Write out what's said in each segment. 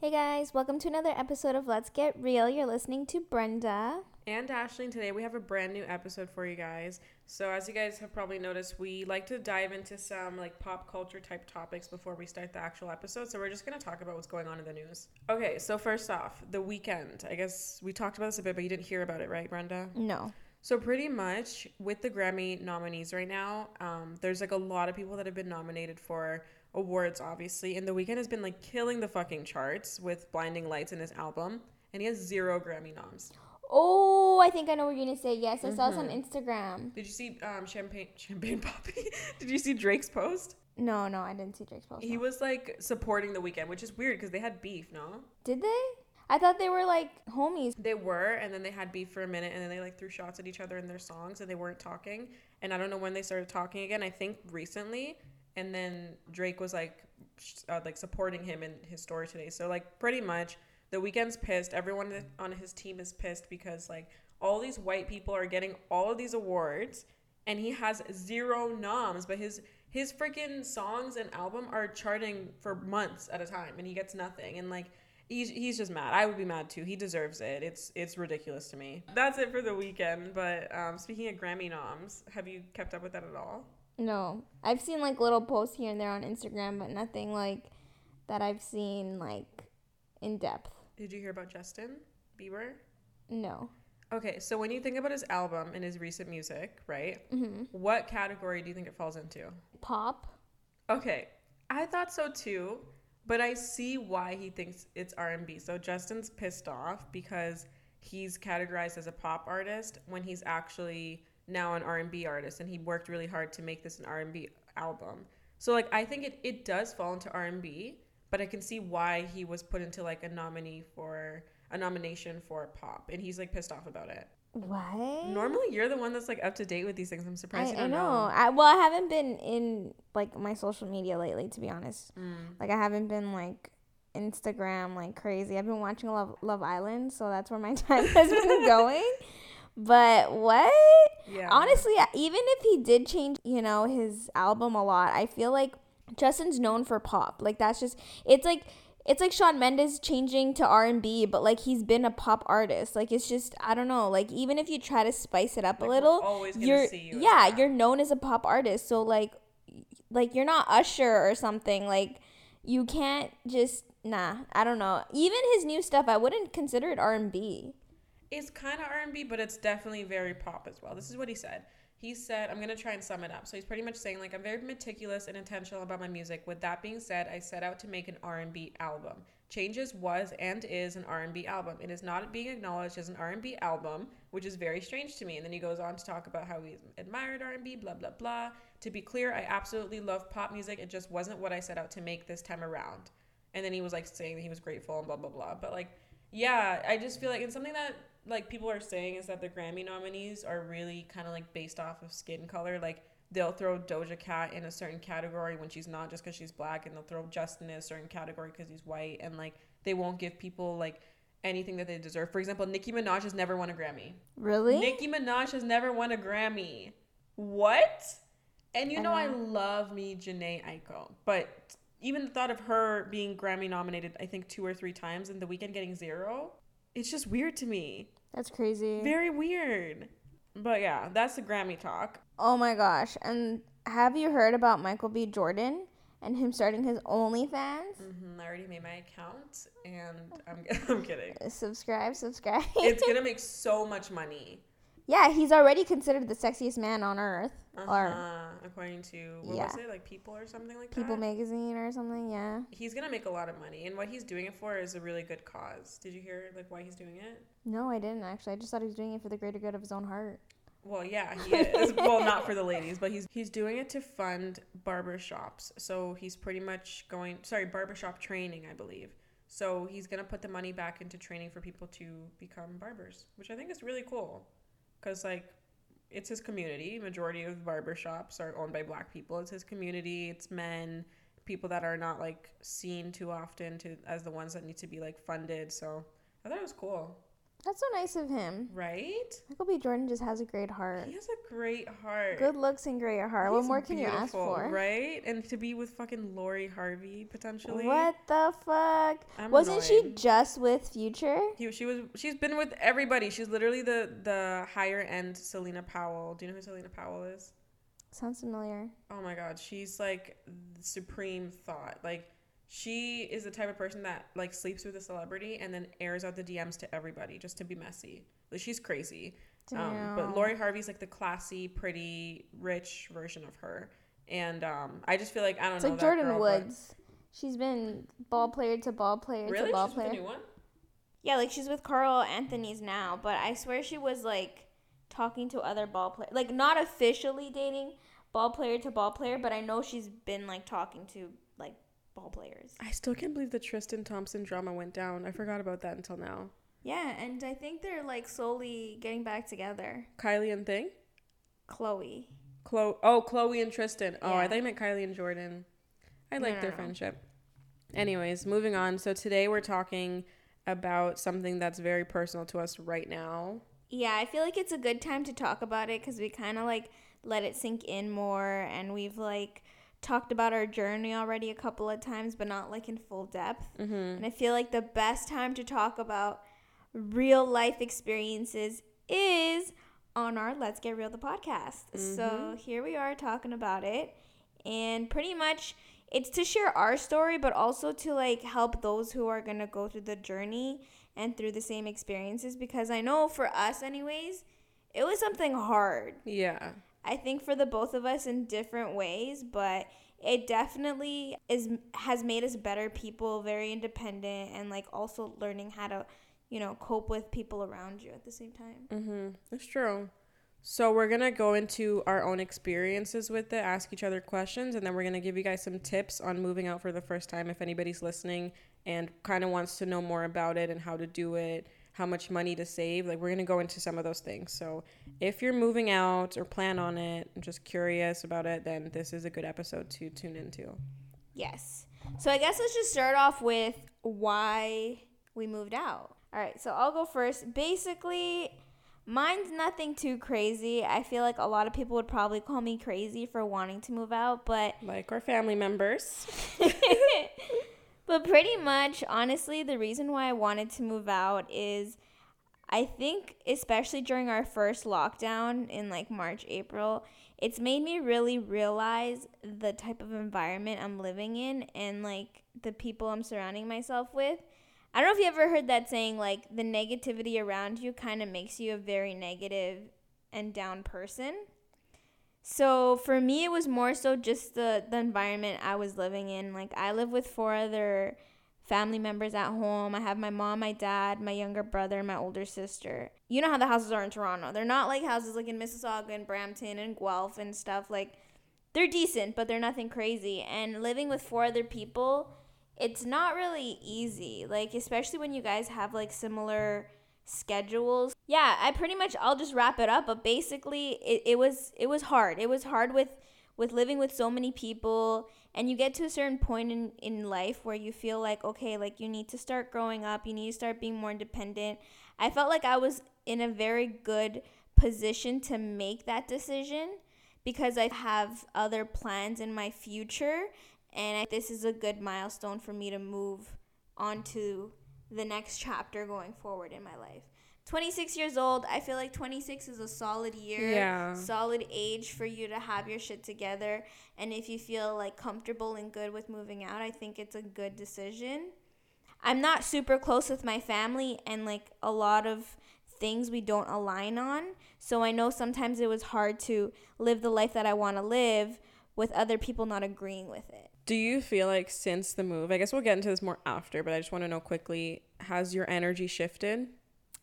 Hey guys, welcome to another episode of Let's Get Real. You're listening to Brenda. and Ashley. Today we have a brand new episode for you guys. So as you guys have probably noticed, we like to dive into some like pop culture type topics before we start the actual episode. So we're just gonna talk about what's going on in the news. Okay, so first off, the Weeknd. I guess we talked about this a bit, but you didn't hear about it, right, Brenda? No. So pretty much with the Grammy nominees right now, um, there's like a lot of people that have been nominated for awards, obviously, and the Weeknd has been like killing the fucking charts with Blinding Lights in his album, and he has zero Grammy noms. Oh, I think I know what you're gonna say. Yes, I saw this on Mm-hmm. Instagram. Did you see um, Champagne Champagne Papi? Did you see Drake's post? No, no, I didn't see Drake's post. He no. was like supporting the Weeknd, which is weird because they had beef, no? Did they? I thought they were like homies. They were, and then they had beef for a minute, and then they like threw shots at each other in their songs, and they weren't talking. And I don't know when they started talking again. I think recently. And then Drake was like, uh, like supporting him in his story today. So like pretty much, the Weeknd's pissed. Everyone on his team is pissed because like all these white people are getting all of these awards, and he has zero noms. But his his freaking songs and album are charting for months at a time, and he gets nothing. And like he's he's just mad. I would be mad too. He deserves it. It's it's ridiculous to me. That's it for the Weeknd. But um, speaking of Grammy noms, have you kept up with that at all? No, I've seen like little posts here and there on Instagram, but nothing like that I've seen like in depth. Did you hear about Justin Bieber? No. Okay, so when you think about his album and his recent music, right? hmm What category do you think it falls into? Pop. Okay, I thought so too, but I see why he thinks it's R&B. So Justin's pissed off because he's categorized as a pop artist when he's actually now an R&B artist and he worked really hard to make this an R&B album. So like I think it, it does fall into R&B, but I can see why he was put into like a nominee for a nomination for pop and he's like pissed off about it. What? Normally you're the one that's like up to date with these things. I'm I, surprised you I don't know. know. I well, I haven't been in like my social media lately, to be honest. Mm. Like I haven't been like Instagram like crazy. I've been watching Love Love Island, so that's where my time has been going. But what? Yeah. Honestly, even if he did change, you know, his album a lot, I feel like Justin's known for pop. Like that's just it's like it's like Shawn Mendes changing to R and B, but like he's been a pop artist. Like it's just I don't know. Like even if you try to spice it up Like, a little, always gonna you're see you yeah, you're known as a pop artist. So like like you're not Usher or something. Like you can't just nah. I don't know. Even his new stuff, I wouldn't consider it R and B. It's kind of R&B, but it's definitely very pop as well. This is what he said. He said, I'm going to try and sum it up. So he's pretty much saying like I'm very meticulous and intentional about my music. With that being said, I set out to make an R&B album. Changes was and is an R&B album. It is not being acknowledged as an R&B album, which is very strange to me. And then he goes on to talk about how he admired R&B, blah blah blah. To be clear, I absolutely love pop music. It just wasn't what I set out to make this time around. And then he was like saying that he was grateful and blah blah blah. But like yeah, I just feel like it's something that like people are saying is that the Grammy nominees are really kind of like based off of skin color. Like they'll throw Doja Cat in a certain category when she's not just because she's black, and they'll throw Justin in a certain category because he's white, and like they won't give people like anything that they deserve. For example, Nicki Minaj has never won a Grammy. Really? Nicki Minaj has never won a Grammy. What? And you I know I know. love me Jhené Aiko, but even the thought of her being Grammy nominated, I think two or three times, and the Weeknd getting zero, it's just weird to me. That's crazy. Very weird. But yeah, that's the Grammy talk. Oh my gosh. And have you heard about Michael B. Jordan and him starting his OnlyFans? hmm I already made my account, and I'm I'm kidding. Subscribe, subscribe. It's gonna make so much money. Yeah, he's already considered the sexiest man on earth. Or Uh-huh. According to what Yeah. was it like People or something like People that. People magazine or something, yeah. he's gonna make a lot of money, and what he's doing it for is a really good cause. Did you hear like why he's doing it? No, I didn't actually. I just thought he was doing it for the greater good of his own heart. Well, yeah, he is. well, not for the ladies, but he's he's doing it to fund barber shops. So he's pretty much going sorry, barbershop training, I believe. So he's gonna put the money back into training for people to become barbers, which I think is really cool. Cause like it's his community. Majority of barbershops are owned by black people. It's his community, it's men, people that are not like seen too often to as the ones that need to be like funded. So I thought it was cool. That's so nice of him. right? Michael B. Jordan just has a great heart. He has a great heart. Good looks and great heart. what more can you ask for? Right? And to be with fucking Lori Harvey potentially. What the fuck? I'm Wasn't she just with Future? He, she was. She's been with everybody. She's literally the the higher end Celina Powell. Do you know who Celina Powell is? Sounds familiar. Oh my god, she's like the supreme thought. Like she is the type of person that like sleeps with a celebrity and then airs out the DMs to everybody just to be messy. Like she's crazy. Um, but Damn. Lori Harvey's like the classy, pretty, rich version of her. And um, I just feel like I don't It's know like that Jordyn girl, but- Woods. She's been ball player to ball player Really? to ball She's with player. the new one? Yeah, like she's with Karl-Anthony's now, but I swear she was like talking to other ball players, like not officially dating ball player to ball player, but I know she's been like talking to like ball players. I still can't believe the Tristan Thompson drama went down. I forgot about that until now. Yeah, and I think they're like slowly getting back together. Kylie and Thing? Khloé. Khloé. Oh, Khloé and Tristan. Oh, I Yeah. thought you meant Kylie and Jordyn. I like no, their no. friendship. Anyways, moving on. So today we're talking about something that's very personal to us right now. Yeah, I feel like it's a good time to talk about it because we kind of like let it sink in more, and we've like talked about our journey already a couple of times, but not like in full depth. Mm-hmm. And I feel like the best time to talk about real life experiences is on our Let's Get Real the podcast. So here we are talking about it. And pretty much it's to share our story, but also to like help those who are going to go through the journey and through the same experiences. Because I know for us, anyways, it was something hard. Yeah. I think for the both of us in different ways, but it definitely is has made us better people, very independent and like also learning how to, you know, cope with people around you at the same time. Mm-hmm. That's true. So we're gonna go into our own experiences with it, ask each other questions, and then we're gonna give you guys some tips on moving out for the first time if anybody's listening and kind of wants to know more about it and how to do it, how much money to save. Like we're gonna go into some of those things. So if you're moving out or plan on it, and just curious about it, then this is a good episode to tune into. Yes. So I guess let's just start off with why we moved out. All right, so I'll go first. Basically, mine's nothing too crazy. I feel like a lot of people would probably call me crazy for wanting to move out, but Like our family members. but pretty much, honestly, the reason why I wanted to move out is I think, especially during our first lockdown in like March, April, it's made me really realize the type of environment I'm living in and like the people I'm surrounding myself with. I don't know if you ever heard that saying, like, the negativity around you kind of makes you a very negative and down person. So for me, it was more so just the, the environment I was living in. Like, I live with four other family members at home. I have my mom, my dad, my younger brother, my older sister. You know how the houses are in Toronto. They're not like houses like in Mississauga and Brampton and Guelph and stuff. Like, they're decent, but they're nothing crazy. And living with four other people, it's not really easy. Like, especially when you guys have like similar schedules. Yeah, I pretty much I'll just wrap it up, but basically it, it was it was hard. It was hard with with living with so many people and you get to a certain point in, in life where you feel like okay like you need to start growing up you need to start being more independent i felt like i was in a very good position to make that decision because i have other plans in my future and I, this is a good milestone for me to move on to the next chapter going forward in my life 26 years old i feel like 26 is a solid year Yeah. solid age for you to have your shit together and if you feel like comfortable and good with moving out i think it's a good decision i'm not super close with my family and like a lot of things we don't align on so i know sometimes it was hard to live the life that i want to live with other people not agreeing with it Do you feel like since the move, I guess we'll get into this more after, but I just want to know quickly, has your energy shifted?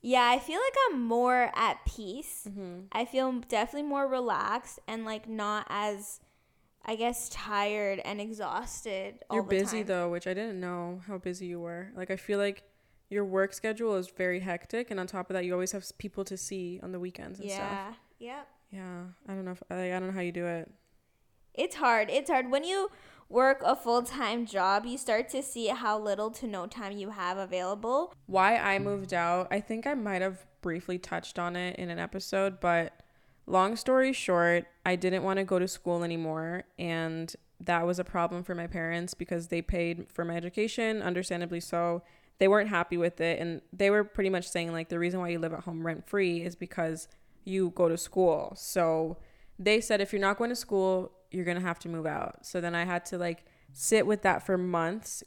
Yeah, I feel like I'm more at peace. Mm-hmm. I feel definitely more relaxed and like not as, I guess, tired and exhausted. All You're busy time. though, which I didn't know how busy you were. Like I feel like your work schedule is very hectic, and on top of that, you always have people to see on the weekends and stuff. Yeah. Yep. Yeah, I don't know. If, I, I don't know how you do it. It's hard. It's hard when you work a full time job, you start to see how little to no time you have available. Why I moved out, I think I might have briefly touched on it in an episode, but long story short, I didn't want to go to school anymore. And that was a problem for my parents because they paid for my education, understandably so. They weren't happy with it. And they were pretty much saying, like, the reason why you live at home rent free is because you go to school. So they said, if you're not going to school, you're going to have to move out. So then I had to, like, sit with that for months,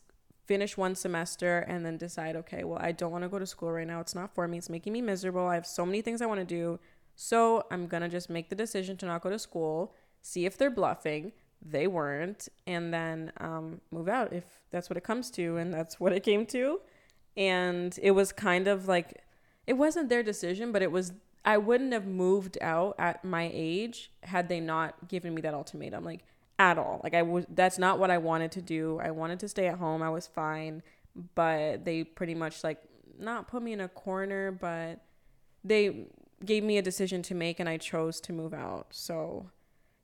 finish one semester, and then decide, okay, well, I don't want to go to school right now. It's not for me. It's making me miserable. I have so many things I want to do. So I'm going to just make the decision to not go to school, see if they're bluffing they weren't and then um, move out if that's what it comes to and that's what it came to and it was kind of like it wasn't their decision but it was i wouldn't have moved out at my age had they not given me that ultimatum like at all. Like i was that's not what i wanted to do. I wanted to stay at home. I was fine. But they pretty much like not put me in a corner but they gave me a decision to make and i chose to move out. So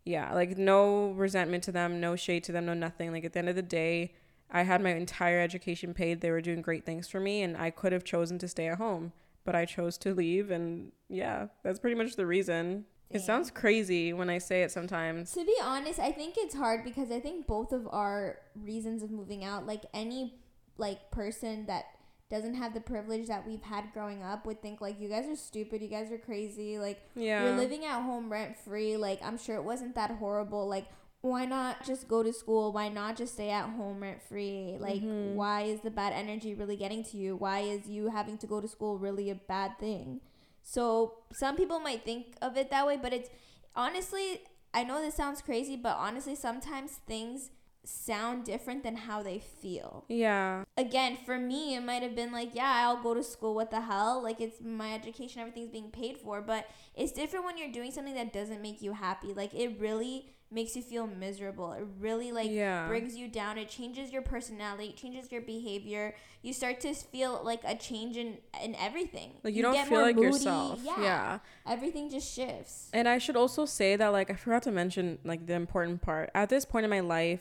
yeah, like no resentment to them, no shade to them, no nothing. Like at the end of the day, I had my entire education paid. They were doing great things for me, and I could have chosen to stay at home, but I chose to leave. And yeah, that's pretty much the reason. It sounds crazy when I say it sometimes. To be honest, I think it's hard because I think both of our reasons of moving out, like any like person that doesn't have the privilege that we've had growing up would think like you guys are stupid, you guys are crazy, like yeah. you're living at home rent free, like I'm sure it wasn't that horrible, like why not just go to school? Why not just stay at home rent free? Like mm-hmm. why is the bad energy really getting to you? Why is you having to go to school really a bad thing? So some people might think of it that way, but it's honestly I know this sounds crazy, but honestly sometimes things sound different than how they feel. Yeah. Again, for me, it might have been like, yeah, I'll go to school. What the hell? Like, it's my education, everything's being paid for. But it's different when you're doing something that doesn't make you happy. Like, it really makes you feel miserable. It really, like, yeah. brings you down. It changes your personality, it changes your behavior. You start to feel like a change in, in everything. Like, you, you don't feel like moody. yourself. Yeah. yeah. Everything just shifts. And I should also say that, like, I forgot to mention, like, the important part. At this point in my life,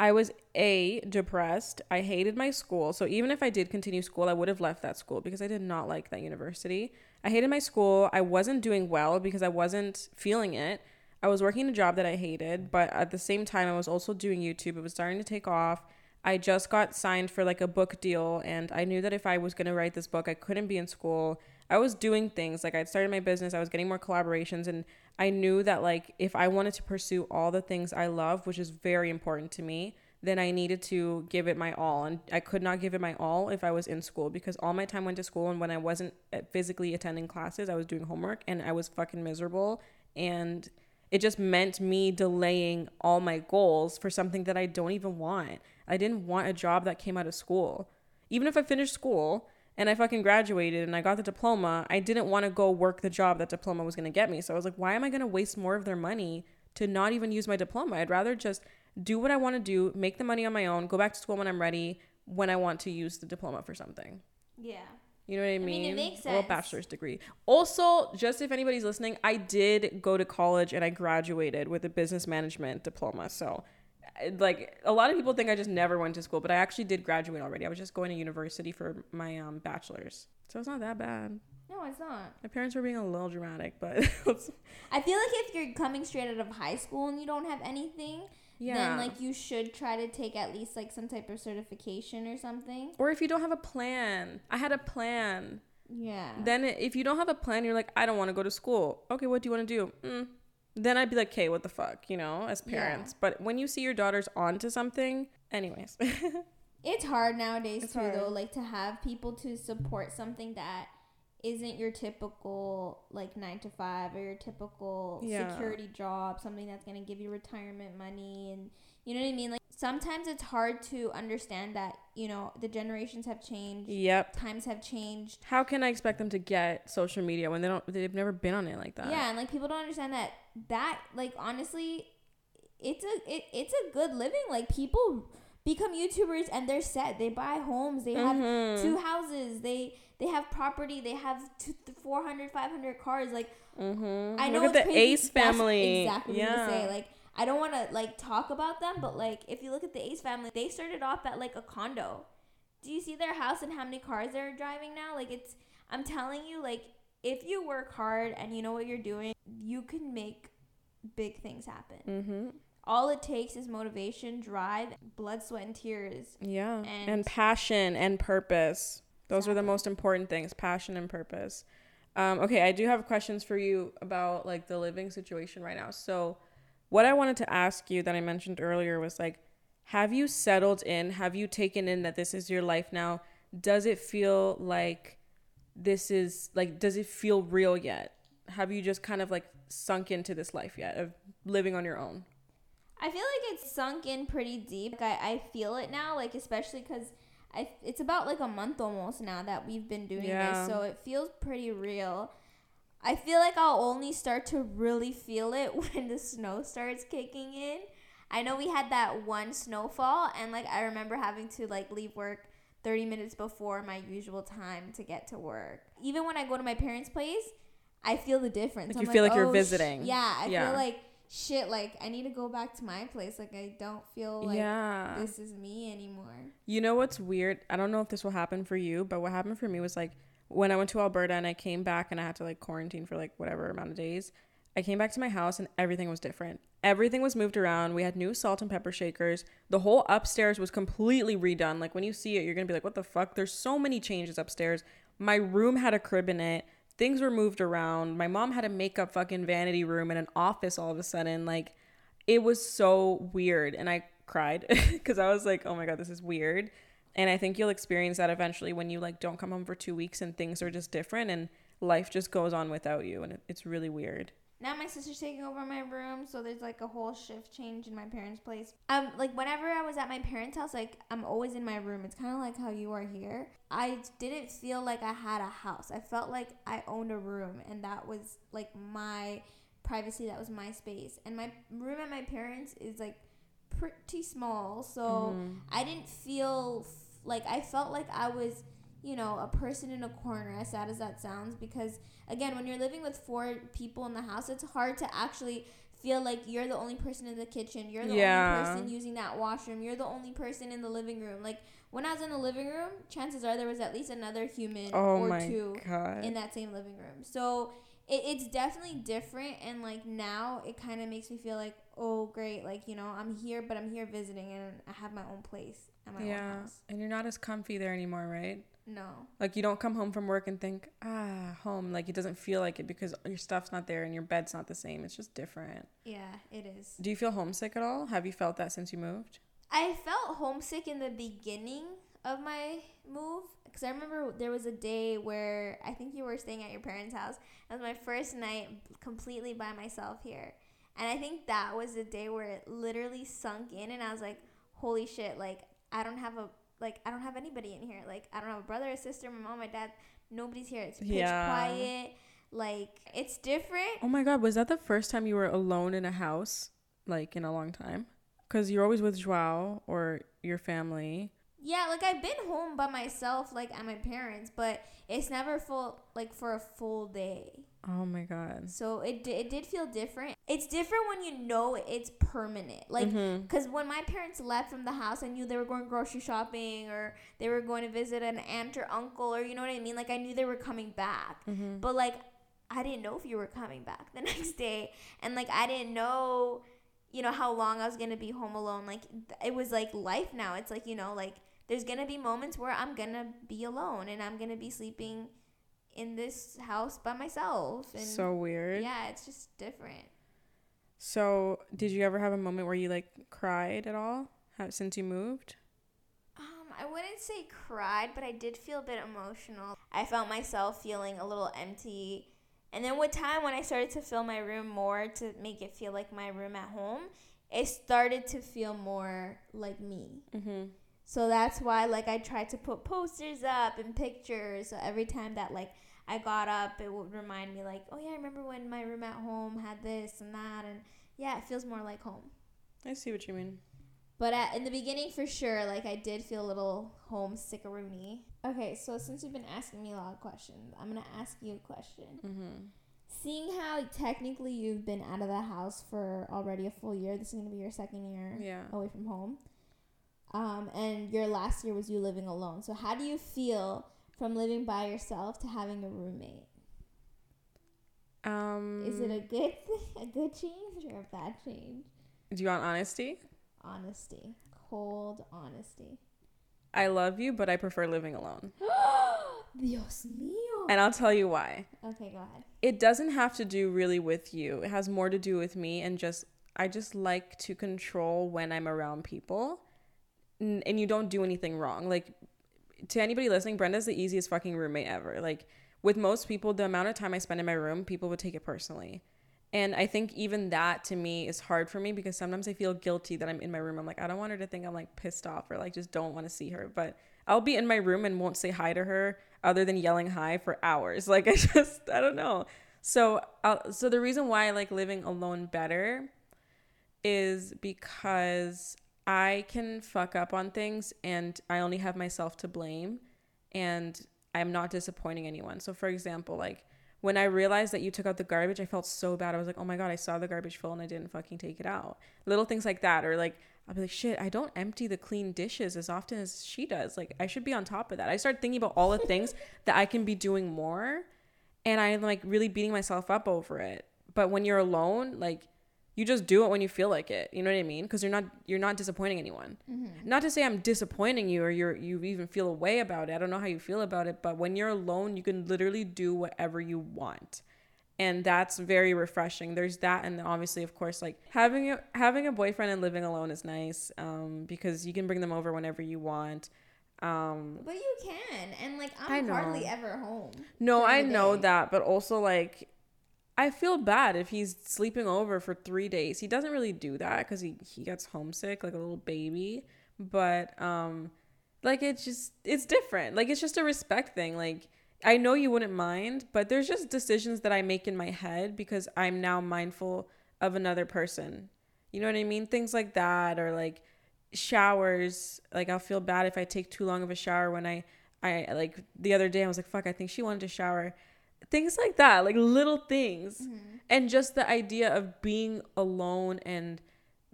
I was A, depressed. I hated my school. So even if I did continue school, I would have left that school because I did not like that university. I hated my school. I wasn't doing well because I wasn't feeling it. I was working a job that I hated, but at the same time, I was also doing YouTube. It was starting to take off. I just got signed for like a book deal, and I knew that if I was going to write this book, I couldn't be in school. I was doing things like I'd started my business, I was getting more collaborations, and I knew that like if I wanted to pursue all the things I love, which is very important to me, then I needed to give it my all. And I could not give it my all if I was in school because all my time went to school. And when I wasn't uh, physically attending classes, I was doing homework and I was fucking miserable. And it just meant me delaying all my goals for something that I don't even want. I didn't want a job that came out of school. Even if I finished school, and I fucking graduated and I got the diploma, I didn't want to go work the job that diploma was going to get me. So I was like, why am I going to waste more of their money to not even use my diploma? I'd rather just do what I want to do, make the money on my own, go back to school when I'm ready, when I want to use the diploma for something. Yeah. You know what I mean? I mean, it makes sense. Or a bachelor's degree. Also, just if anybody's listening, I did go to college and I graduated with a business management diploma. So like a lot of people think I just never went to school, but I actually did graduate already. I was just going to university for my um, bachelor's, so it's not that bad. No, it's not. My parents were being a little dramatic, but I feel like if you're coming straight out of high school and you don't have anything, yeah. then like you should try to take at least like some type of certification or something. Or if you don't have a plan, I had a plan. Yeah. Then if you don't have a plan, you're like, I don't want to go to school. Okay, what do you want to do? Mm, then I'd be like, okay, what the fuck, you know, as parents. Yeah. But when you see your daughters onto something, anyways. it's hard nowadays it's too, hard. though, like to have people to support something that isn't your typical like nine to five or your typical yeah. security job, something that's gonna give you retirement money and you know what I mean? Like sometimes it's hard to understand that, you know, the generations have changed. Yep. Times have changed. How can I expect them to get social media when they don't they've never been on it like that? Yeah, and like people don't understand that that like honestly it's a it, it's a good living. Like people become YouTubers and they're set. They buy homes, they have mm-hmm. two houses, they they have property, they have two, 400, 500 cars. Like mm-hmm. I know Look at the crazy. Ace family. That's exactly yeah. what say. Like I don't want to like talk about them, but like if you look at the Ace family, they started off at like a condo. Do you see their house and how many cars they're driving now? Like it's I'm telling you like if you work hard and you know what you're doing, you can make big things happen. Mm-hmm. All it takes is motivation, drive, blood, sweat, and tears. Yeah. And, And- passion and purpose. Those are the most important things passion and purpose. Um, okay, I do have questions for you about like the living situation right now. So, what I wanted to ask you that I mentioned earlier was like, have you settled in? Have you taken in that this is your life now? Does it feel like this is like, does it feel real yet? Have you just kind of like sunk into this life yet of living on your own? I feel like it's sunk in pretty deep. Like I, I feel it now, like especially because I it's about like a month almost now that we've been doing Yeah. this, so it feels pretty real. I feel like I'll only start to really feel it when the snow starts kicking in. I know we had that one snowfall, and like I remember having to like leave work 30 minutes before my usual time to get to work. Even when I go to my parents' place, I feel the difference. Like I'm you feel like you're "Oh, sh-" visiting. yeah, I Yeah. feel like shit. Like I need to go back to my place. Like I don't feel like yeah. this is me anymore. You know what's weird? I don't know if this will happen for you, but what happened for me was like when I went to Alberta and I came back and I had to like quarantine for like whatever amount of days. I came back to my house and everything was different. Everything was moved around. We had new salt and pepper shakers. The whole upstairs was completely redone. Like when you see it, you're going to be like, "What the fuck?" There's so many changes upstairs. My room had a crib in it. Things were moved around. My mom had a makeup fucking vanity room and an office all of a sudden. Like it was so weird and i cried because i was like oh my god this is weird and i think you'll experience that eventually when you like don't come home for two weeks and things are just different and life just goes on without you and it, it's really weird Now my sister's taking over my room, so there's like a whole shift change in my parents' place. Um, like whenever I was at my parents' house, like I'm always in my room. It's kind of like how you are here. I didn't feel like I had a house. I felt like I owned a room, and that was like my privacy. That was my space. And my room at my parents is like pretty small, so I didn't feel f- like I felt like I was, you know, a person in a corner. As sad as that sounds, because again, when you're living with four people in the house, it's hard to actually feel like you're the only person in the kitchen. You're the Yeah. only person using that washroom. You're the only person in the living room. Like when I was in the living room, chances are there was at least another human oh or two god in that same living room. So it, it's definitely different. And like now, it kind of makes me feel like, oh, great. Like, you know, I'm here, but I'm here visiting and I have my own place at my own yeah house. and you're not as comfy there anymore right No. like you don't come home from work and think ah home like it doesn't feel like it because your stuff's not there and your bed's not the same it's just different Yeah, it is. do you feel homesick at all have you felt that since you moved I felt homesick in the beginning of my move because I remember there was a day where I think you were staying at your parents' house. It was my first night completely by myself here. And I think that was the day where it literally sunk in and I was like, holy shit, like I don't have a like I don't have anybody in here. Like I don't have a brother, a sister, my mom, my dad. Nobody's here. It's pitch Yeah. quiet. Like it's different. Oh my god, was that the first time you were alone in a house like in a long time? Cuz you're always with Joao or your family. Yeah, like I've been home by myself, like at my parents, but it's never full, like for a full day. Oh my god. So it di- it did feel different. It's different when you know it's permanent, like Mhm. because when my parents left from the house, I knew they were going grocery shopping or they were going to visit an aunt or uncle or you know what I mean. Like I knew they were coming back, Mhm. but like I didn't know if you were coming back the next day, and like I didn't know, you know, how long I was gonna be home alone. Like it was like life now. It's like you know, like there's gonna be moments where I'm gonna be alone and I'm gonna be sleeping in this house by myself. And So weird. yeah, it's just different. So, did you ever have a moment where you like cried at all since you moved? Um, I wouldn't say cried, but I did feel a bit emotional. I felt myself feeling a little empty. And then with time, when I started to fill my room more to make it feel like my room at home, it started to feel more like me. Mhm. So that's why, like, I tried to put posters up and pictures. So every time that, like, I got up, it would remind me, like, oh yeah, I remember when my room at home had this and that, and yeah, it feels more like home. I see what you mean. But at, in the beginning, for sure, like I did feel a little homesickaroonie. Okay, so since you've been asking me a lot of questions, I'm gonna ask you a question. Mhm. seeing how technically you've been out of the house for already a full year, this is gonna be your second year Yeah. away from home. Um, and your last year was you living alone. So how do you feel from living by yourself to having a roommate? Um, Is it a good a good change or a bad change? do you want honesty? Honesty, cold honesty. I love you, but I prefer living alone. Dios mío. And I'll tell you why. Okay, go ahead. It doesn't have to do really with you. It has more to do with me and just I just like to control when I'm around people. And you don't do anything wrong. Like to anybody listening, Brenda's the easiest fucking roommate ever. Like with most people, the amount of time I spend in my room, people would take it personally. And I think even that to me is hard for me because sometimes I feel guilty that I'm in my room. I'm like, I don't want her to think I'm like pissed off or like just don't want to see her. But I'll be in my room and won't say hi to her other than yelling hi for hours. Like I just, I don't know. So, uh, so the reason why I like living alone better is because I can fuck up on things and I only have myself to blame and I'm not disappointing anyone. So for example, like when I realized that you took out the garbage, I felt so bad. I was like, "Oh my god, I saw the garbage full and I didn't fucking take it out." Little things like that or like I'll be like, "Shit, I don't empty the clean dishes as often as she does. Like I should be on top of that." I start thinking about all the things that I can be doing more and I'm like really beating myself up over it. But when you're alone, like you just do it when you feel like it. You know what I mean? Because you're not you're not disappointing anyone. Not to say I'm disappointing you or you're you even feel a way about it. I don't know how you feel about it, but when you're alone, you can literally do whatever you want. And that's very refreshing. There's that and obviously of course like having a having a boyfriend and living alone is nice um because you can bring them over whenever you want. Um But you can, and like I I'm know. hardly ever home. no, I know day. that, but also like I feel bad if he's sleeping over for 3 days. He doesn't really do that cuz he he gets homesick like a little baby, but um like it's just it's different. Like it's just a respect thing. Like I know you wouldn't mind, but there's just decisions that I make in my head because I'm now mindful of another person. You know what I mean? Things like that or like showers. Like I'll feel bad if I take too long of a shower when I I like the other day I was like fuck, I think she wanted to shower. Things like that, like little things. Mm-hmm. And just the idea of being alone and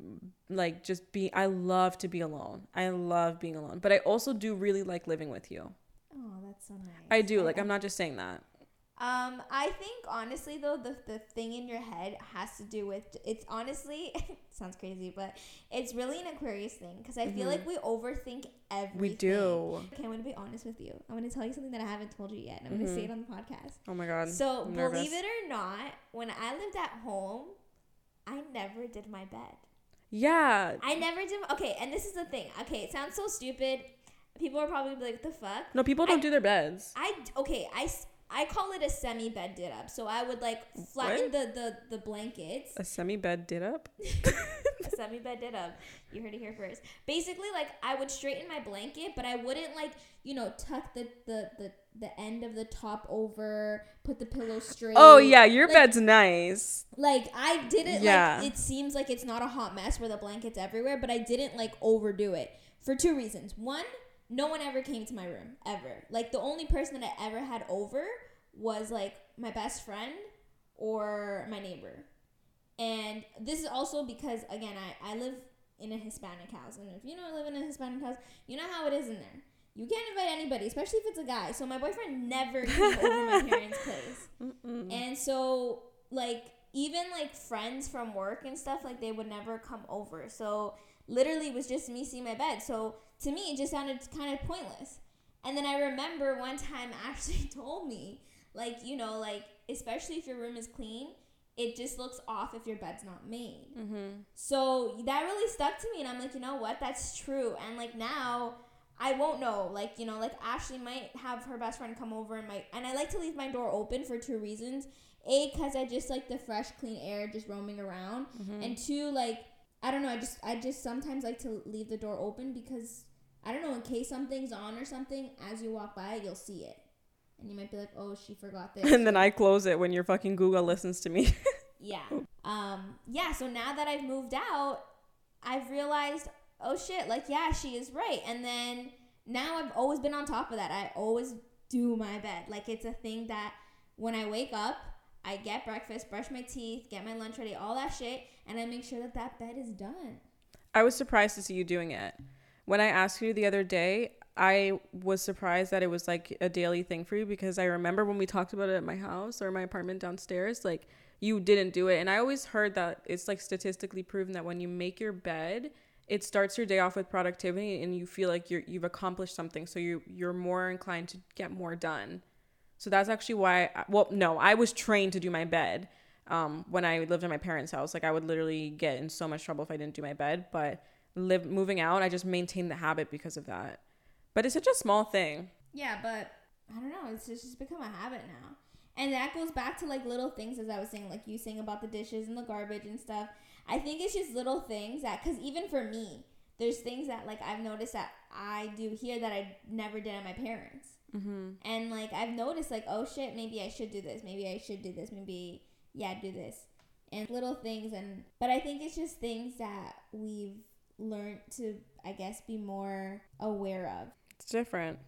mm, like just being I love to be alone. I love being alone, but I also do really like living with you. Oh, that's so nice. I do. Like I'm not just saying that. Um, I think honestly though, the the thing in your head has to do with it's honestly sounds crazy, but it's really an Aquarius thing because I feel like we overthink everything. Mm-hmm. We do. Okay, I'm gonna be honest with you. I'm gonna tell you something that I haven't told you yet, and I'm gonna say it on the podcast. Oh my god. So I'm nervous. believe it or not, when I lived at home, I never did my bed. Yeah. I never did. Okay, and this is the thing. Okay, it sounds so stupid. People are probably like, "The fuck." No, people don't I- do their beds. I okay. I I call it a semi bed did up. So I would like flatten the the the blankets. A semi bed did up. a semi bed did up. You heard it here first. Basically, like I would straighten my blanket, but I wouldn't like you know tuck the the the, the end of the top over, put the pillow straight. Oh yeah, your Like- bed's nice. Like I didn't Yeah. like it seems like it's not a hot mess where the blankets everywhere, but I didn't like overdo it for two reasons. One, no one ever came to my room ever. Like the only person that I ever had over was like my best friend or my neighbor. And this is also because again, I I live in a Hispanic house, and if you don't live in a Hispanic house, you know how it is in there. You can't invite anybody, especially if it's a guy. So my boyfriend never came over my parents' place. And so like even like friends from work and stuff like they would never come over. So literally it was just me seeing my bed. So to me it just sounded kind of pointless. And then I remember one time Ashley told me like you know like especially if your room is clean, it just looks off if your bed's not made. Mm-hmm. So that really stuck to me, and I'm like, you know what? That's true. And like now, I won't know. Like you know, like Ashley might have her best friend come over and might, and I like to leave my door open for two reasons. A, because I just like the fresh, clean air just roaming around, and two, like I don't know, I just I just sometimes like to leave the door open because I don't know in case something's on or something. As you walk by, you'll see it, and you might be like, oh, she forgot this. And then I close it when your fucking Google listens to me. Yeah. Um, yeah, so now that I've moved out, I've realized, oh shit, like yeah, she is right. And then now I've always been on top of that. I always do my bed. Like it's a thing that when I wake up, I get breakfast, brush my teeth, get my lunch ready, all that shit, and I make sure that that bed is done. I was surprised to see you doing it. When I asked you the other day, I was surprised that it was like a daily thing for you because I remember when we talked about it at my house or my apartment downstairs, like you didn't do it. And I always heard that it's like statistically proven that when you make your bed, it starts your day off with productivity and you feel like you're you've accomplished something. So you you're more inclined to get more done. So that's actually why I, well no, I was trained to do my bed. Um, when I lived in my parents' house, like I would literally get in so much trouble if I didn't do my bed, but live moving out, I just maintained the habit because of that. But it's such a small thing. Yeah, but I don't know. It's just become a habit now. And that goes back to like little things, as I was saying, like you saying about the dishes and the garbage and stuff. I think it's just little things that, because even for me, there's things that like I've noticed that I do here that I never did at my parents. Mm-hmm. And like I've noticed, like, oh shit, maybe I should do this. Maybe I should do this. Maybe, yeah, do this. And little things. And, but I think it's just things that we've learned to, I guess, be more aware of. It's different.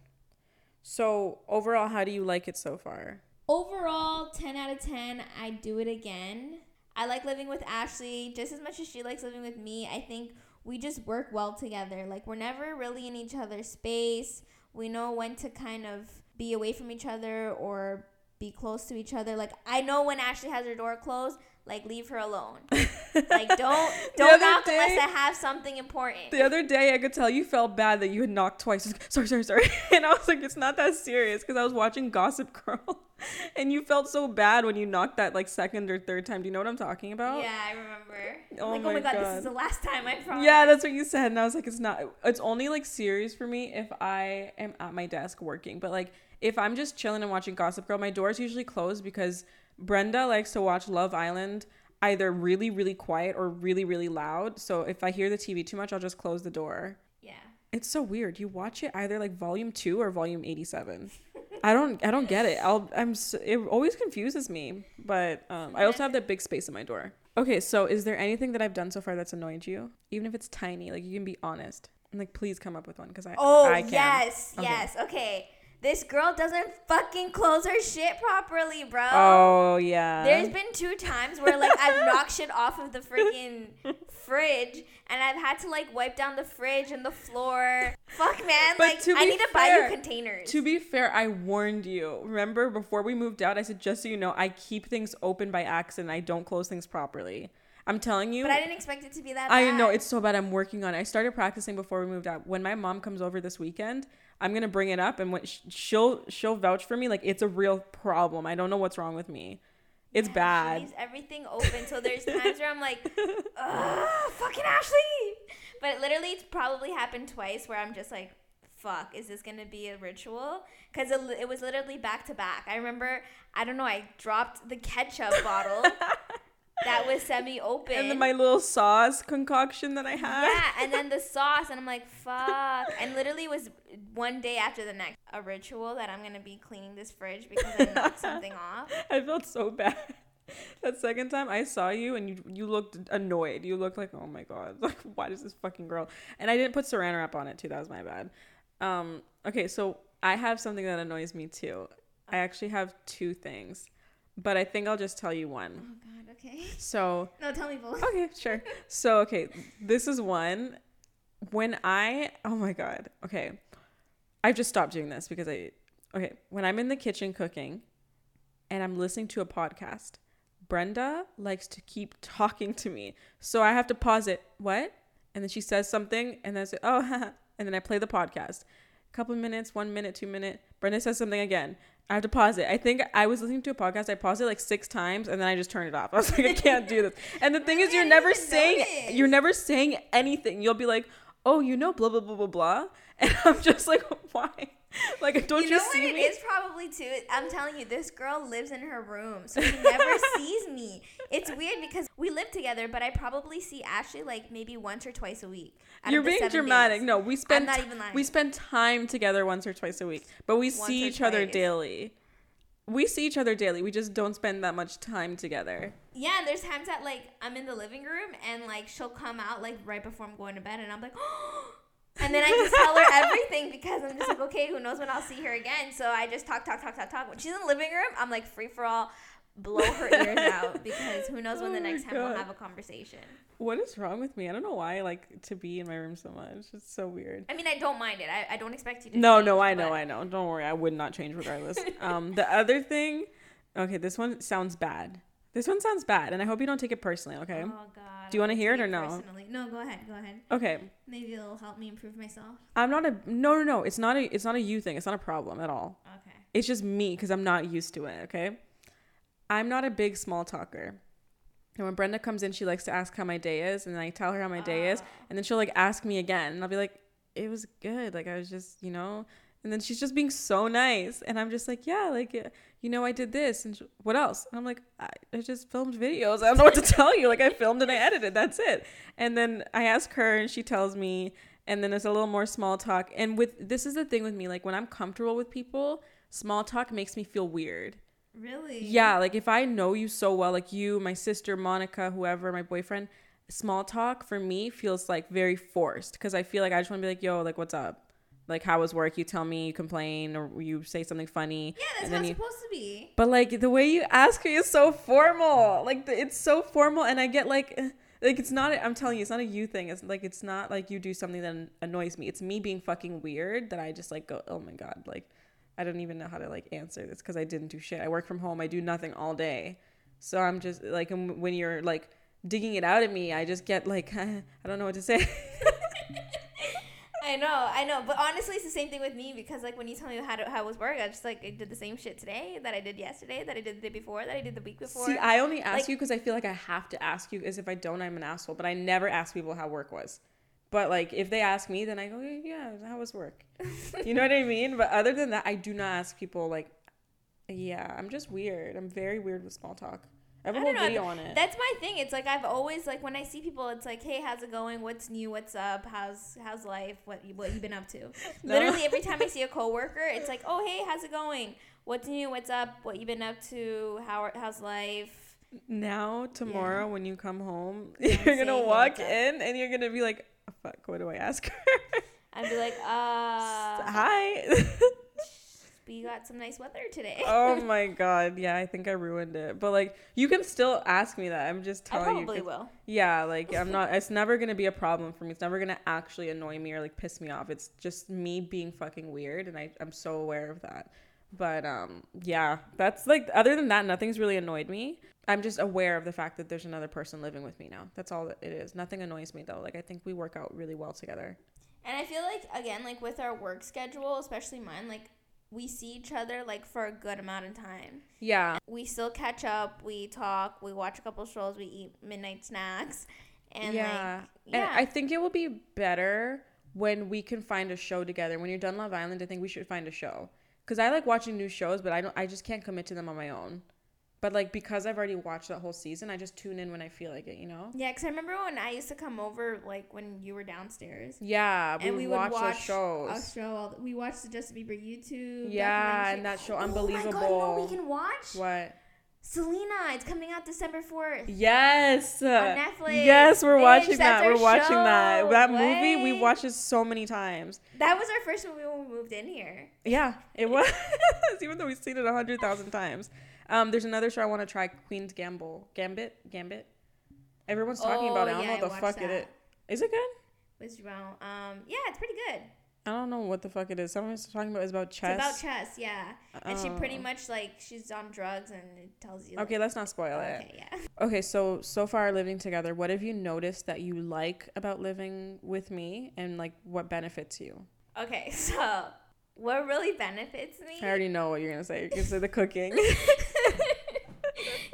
So, overall, how do you like it so far? Overall, 10 out of 10. I do it again. I like living with Ashley just as much as she likes living with me. I think we just work well together. Like, we're never really in each other's space. We know when to kind of be away from each other or be close to each other. Like, I know when Ashley has her door closed, like leave her alone. like don't don't knock day, unless I have something important. The other day I could tell you felt bad that you had knocked twice. Sorry, sorry, sorry. And I was like, it's not that serious because I was watching Gossip Girl. And you felt so bad when you knocked that like second or third time. Do you know what I'm talking about? Yeah, I remember. Oh, like, my, oh my god, god, this is the last time I promise. Yeah, that's what you said. And I was like, it's not it's only like serious for me if I am at my desk working. But like if I'm just chilling and watching Gossip Girl, my door is usually closed because Brenda likes to watch Love Island either really, really quiet or really, really loud. So if I hear the TV too much, I'll just close the door. Yeah. It's so weird. You watch it either like volume two or volume 87. I don't, I don't get it. I'll, I'm, so, it always confuses me. But um, I also have that big space in my door. Okay, so is there anything that I've done so far that's annoyed you? Even if it's tiny, like you can be honest. And like, please come up with one because I, oh I can. yes, okay. yes, okay. This girl doesn't fucking close her shit properly, bro. Oh yeah. There's been two times where like I've knocked shit off of the freaking fridge and I've had to like wipe down the fridge and the floor. Fuck man, but like I need to buy you containers. To be fair, I warned you. Remember before we moved out, I said just so you know, I keep things open by accident. I don't close things properly. I'm telling you. But I didn't expect it to be that bad. I know it's so bad. I'm working on it. I started practicing before we moved out. When my mom comes over this weekend, I'm gonna bring it up, and when she'll she'll vouch for me, like it's a real problem. I don't know what's wrong with me. It's yeah, bad. leaves everything open, so there's times where I'm like, Ugh, fucking Ashley. But literally, it's probably happened twice where I'm just like, fuck, is this gonna be a ritual? Because it, it was literally back to back. I remember, I don't know, I dropped the ketchup bottle that was semi open. And then my little sauce concoction that I had. Yeah, and then the sauce, and I'm like, fuck. And literally was one day after the next a ritual that I'm gonna be cleaning this fridge because I knocked something off. I felt so bad. That second time I saw you and you you looked annoyed. You looked like, oh my god, like why does this fucking girl? And I didn't put saran wrap on it too. That was my bad. Um. Okay, so I have something that annoys me too. I actually have two things but I think I'll just tell you one. Oh God. Okay. So. No, tell me both. Okay, sure. So okay, this is one. When I oh my God. Okay, I've just stopped doing this because I okay when I'm in the kitchen cooking, and I'm listening to a podcast. Brenda likes to keep talking to me, so I have to pause it. What? And then she says something, and then I say, "Oh," and then I play the podcast. A couple minutes, one minute, two minute. Brenda says something again. I have to pause it. I think I was listening to a podcast. I paused it like six times and then I just turned it off. I was like, I can't do this. And the thing is, you're never saying notice. you're never saying anything. You'll be like, oh, you know, blah blah blah blah blah, and I'm just like, why? Like, don't you, you see what me? It is probably too. I'm telling you, this girl lives in her room, so she never sees me. It's weird because we live together, but I probably see Ashley like maybe once or twice a week. You're being dramatic. Days. No, we spend not even lying. we spend time together once or twice a week, but we once see each twice. other daily. We see each other daily. We just don't spend that much time together. Yeah, and there's times that like I'm in the living room and like she'll come out like right before I'm going to bed, and I'm like. Oh, And then I just tell her everything because I'm just like, okay, who knows when I'll see her again. So I just talk, talk, talk, talk, talk. When she's in the living room, I'm like free for all. blow her ears out because who knows when Oh the next time we'll have a conversation. What is wrong with me? I don't know why I like to be in my room so much. It's so weird. I mean, I don't mind it. I, I don't expect you to. No, change, no, I know, but- I know. Don't worry, I would not change regardless. um, the other thing, okay, this one sounds bad. This one sounds bad, and I hope you don't take it personally. Okay. Oh God. Do you wanna hear it or no? Personally. No, go ahead. Go ahead. Okay. Maybe it'll help me improve myself. I'm not a no, no, no. It's not a it's not a you thing. It's not a problem at all. Okay. It's just me because I'm not used to it. Okay. I'm not a big small talker. And when Brenda comes in, she likes to ask how my day is, and I tell her how my day is, Oh. and then she'll like ask me again, and I'll be like, "It was good. Like I was just, you know." And then she's just being so nice, and I'm just like, "Yeah, like you know, I did this, and what else?" And I'm like, I, "I just filmed videos. I don't know what to tell you. Like I filmed and I edited. That's it." And then I ask her, and she tells me, and then there's a little more small talk. And with this is the thing with me, like when I'm comfortable with people, small talk makes me feel weird. Really? Yeah, like if I know you so well, like you, my sister, Monica, whoever, my boyfriend, small talk for me feels like very forced because I feel like I just want to be like, yo, like, what's up? Like, how was work? You tell me, you complain, or you say something funny. Yeah, that's and how then it's you, supposed to be. but like the way you ask me is so formal. Like the, it's so formal, and I get like, eh, like it's not. I'm telling you, it's not a you thing. It's like it's not like you do something that annoys me. It's me being fucking weird that I just like go, oh my god, like I don't even know how to like answer this because I didn't do shit. I work from home. I do nothing all day, so I'm just like, when you're like digging it out at me, I just get like, I don't know what to say. I know, I know, but honestly, it's the same thing with me because like when you tell me how to, how was work, I just like I did the same shit today that I did yesterday, that I did the day before, that I did the week before. See, I only ask Like- you because I feel like I have to ask you. As if I don't, I'm an asshole. But I never ask people how work was. But like, if they ask me, then I go, "Yeah, yeah, how was work?" you know what I mean? But other than that, I do not ask people like, "Yeah, I'm just weird. I'm very weird with small talk." I have a whole know, video on it. That's my thing. It's like I've always like when I see people, it's like, hey, how's it going? What's new? What's up? How's how's life? What you what you been up to? No. Literally every time I see a coworker, it's like, oh hey, how's it going? What's new? What's up? What you been up to? How how's life? now tomorrow when you come home, Yeah, you're gonna walk up?" in and you're gonna be like, oh, "Fuck, what do I ask her?" I'd be like, uh, Hi. We got some nice weather today. oh my god, yeah, I think I ruined it. But like, you can still ask me that. I'm just I telling you. probably 'cause- will. Yeah, like I'm not. It's never gonna be a problem for me. It's never gonna actually annoy me or like piss me off. It's just me being fucking weird, and I I'm so aware of that. But um, yeah, that's like. Other than that, nothing's really annoyed me. I'm just aware of the fact that there's another person living with me now. That's all that it is. Nothing annoys me though. Like I think we work out really well together. And I feel like again, like with our work schedule, especially mine, like we see each other like for a good amount of time. Yeah, We still catch up, we talk, we watch a couple shows, we eat midnight snacks, and yeah. like And I think it will be better when we can find a show together. When you're done Love Island, I think we should find a show. Cause I like watching new shows, but I don't. I just can't commit to them on my own. But like because I've already watched that whole season, I just tune in when I feel like it. You know. yeah. Because I remember when I used to come over, like when you were downstairs, Yeah, we, and we would watch, shows. a show. All the, we watched the Justin Bieber YouTube. Yeah, and that show Oh my god, you know Unbelievable. what we can watch What? Selena. It's coming out December fourth. Yes. On Netflix. Yes, we're Bitch, watching that. We're watching that. show. That movie we watched it so many times. That was our first movie when we moved in here. Yeah, it was. Even though we've seen it a hundred thousand times. Um, there's another show I want to try, Queen's Gamble, Gambit, Gambit. Everyone's talking about it. I Oh, don't yeah, know what the fuck it that. is. Is it good? With wrong. Um, yeah, it's pretty good. I don't know what the fuck it is. Someone's talking about it's about chess. It's about chess, yeah. And she pretty Oh. much like she's on drugs and it tells you. Okay, let's not spoil like, it. okay, yeah. Okay, so so far living together, what have you noticed that you like about living with me, and like what benefits you? Okay, so what really benefits me? I already know what you're gonna say. You're gonna say the cooking.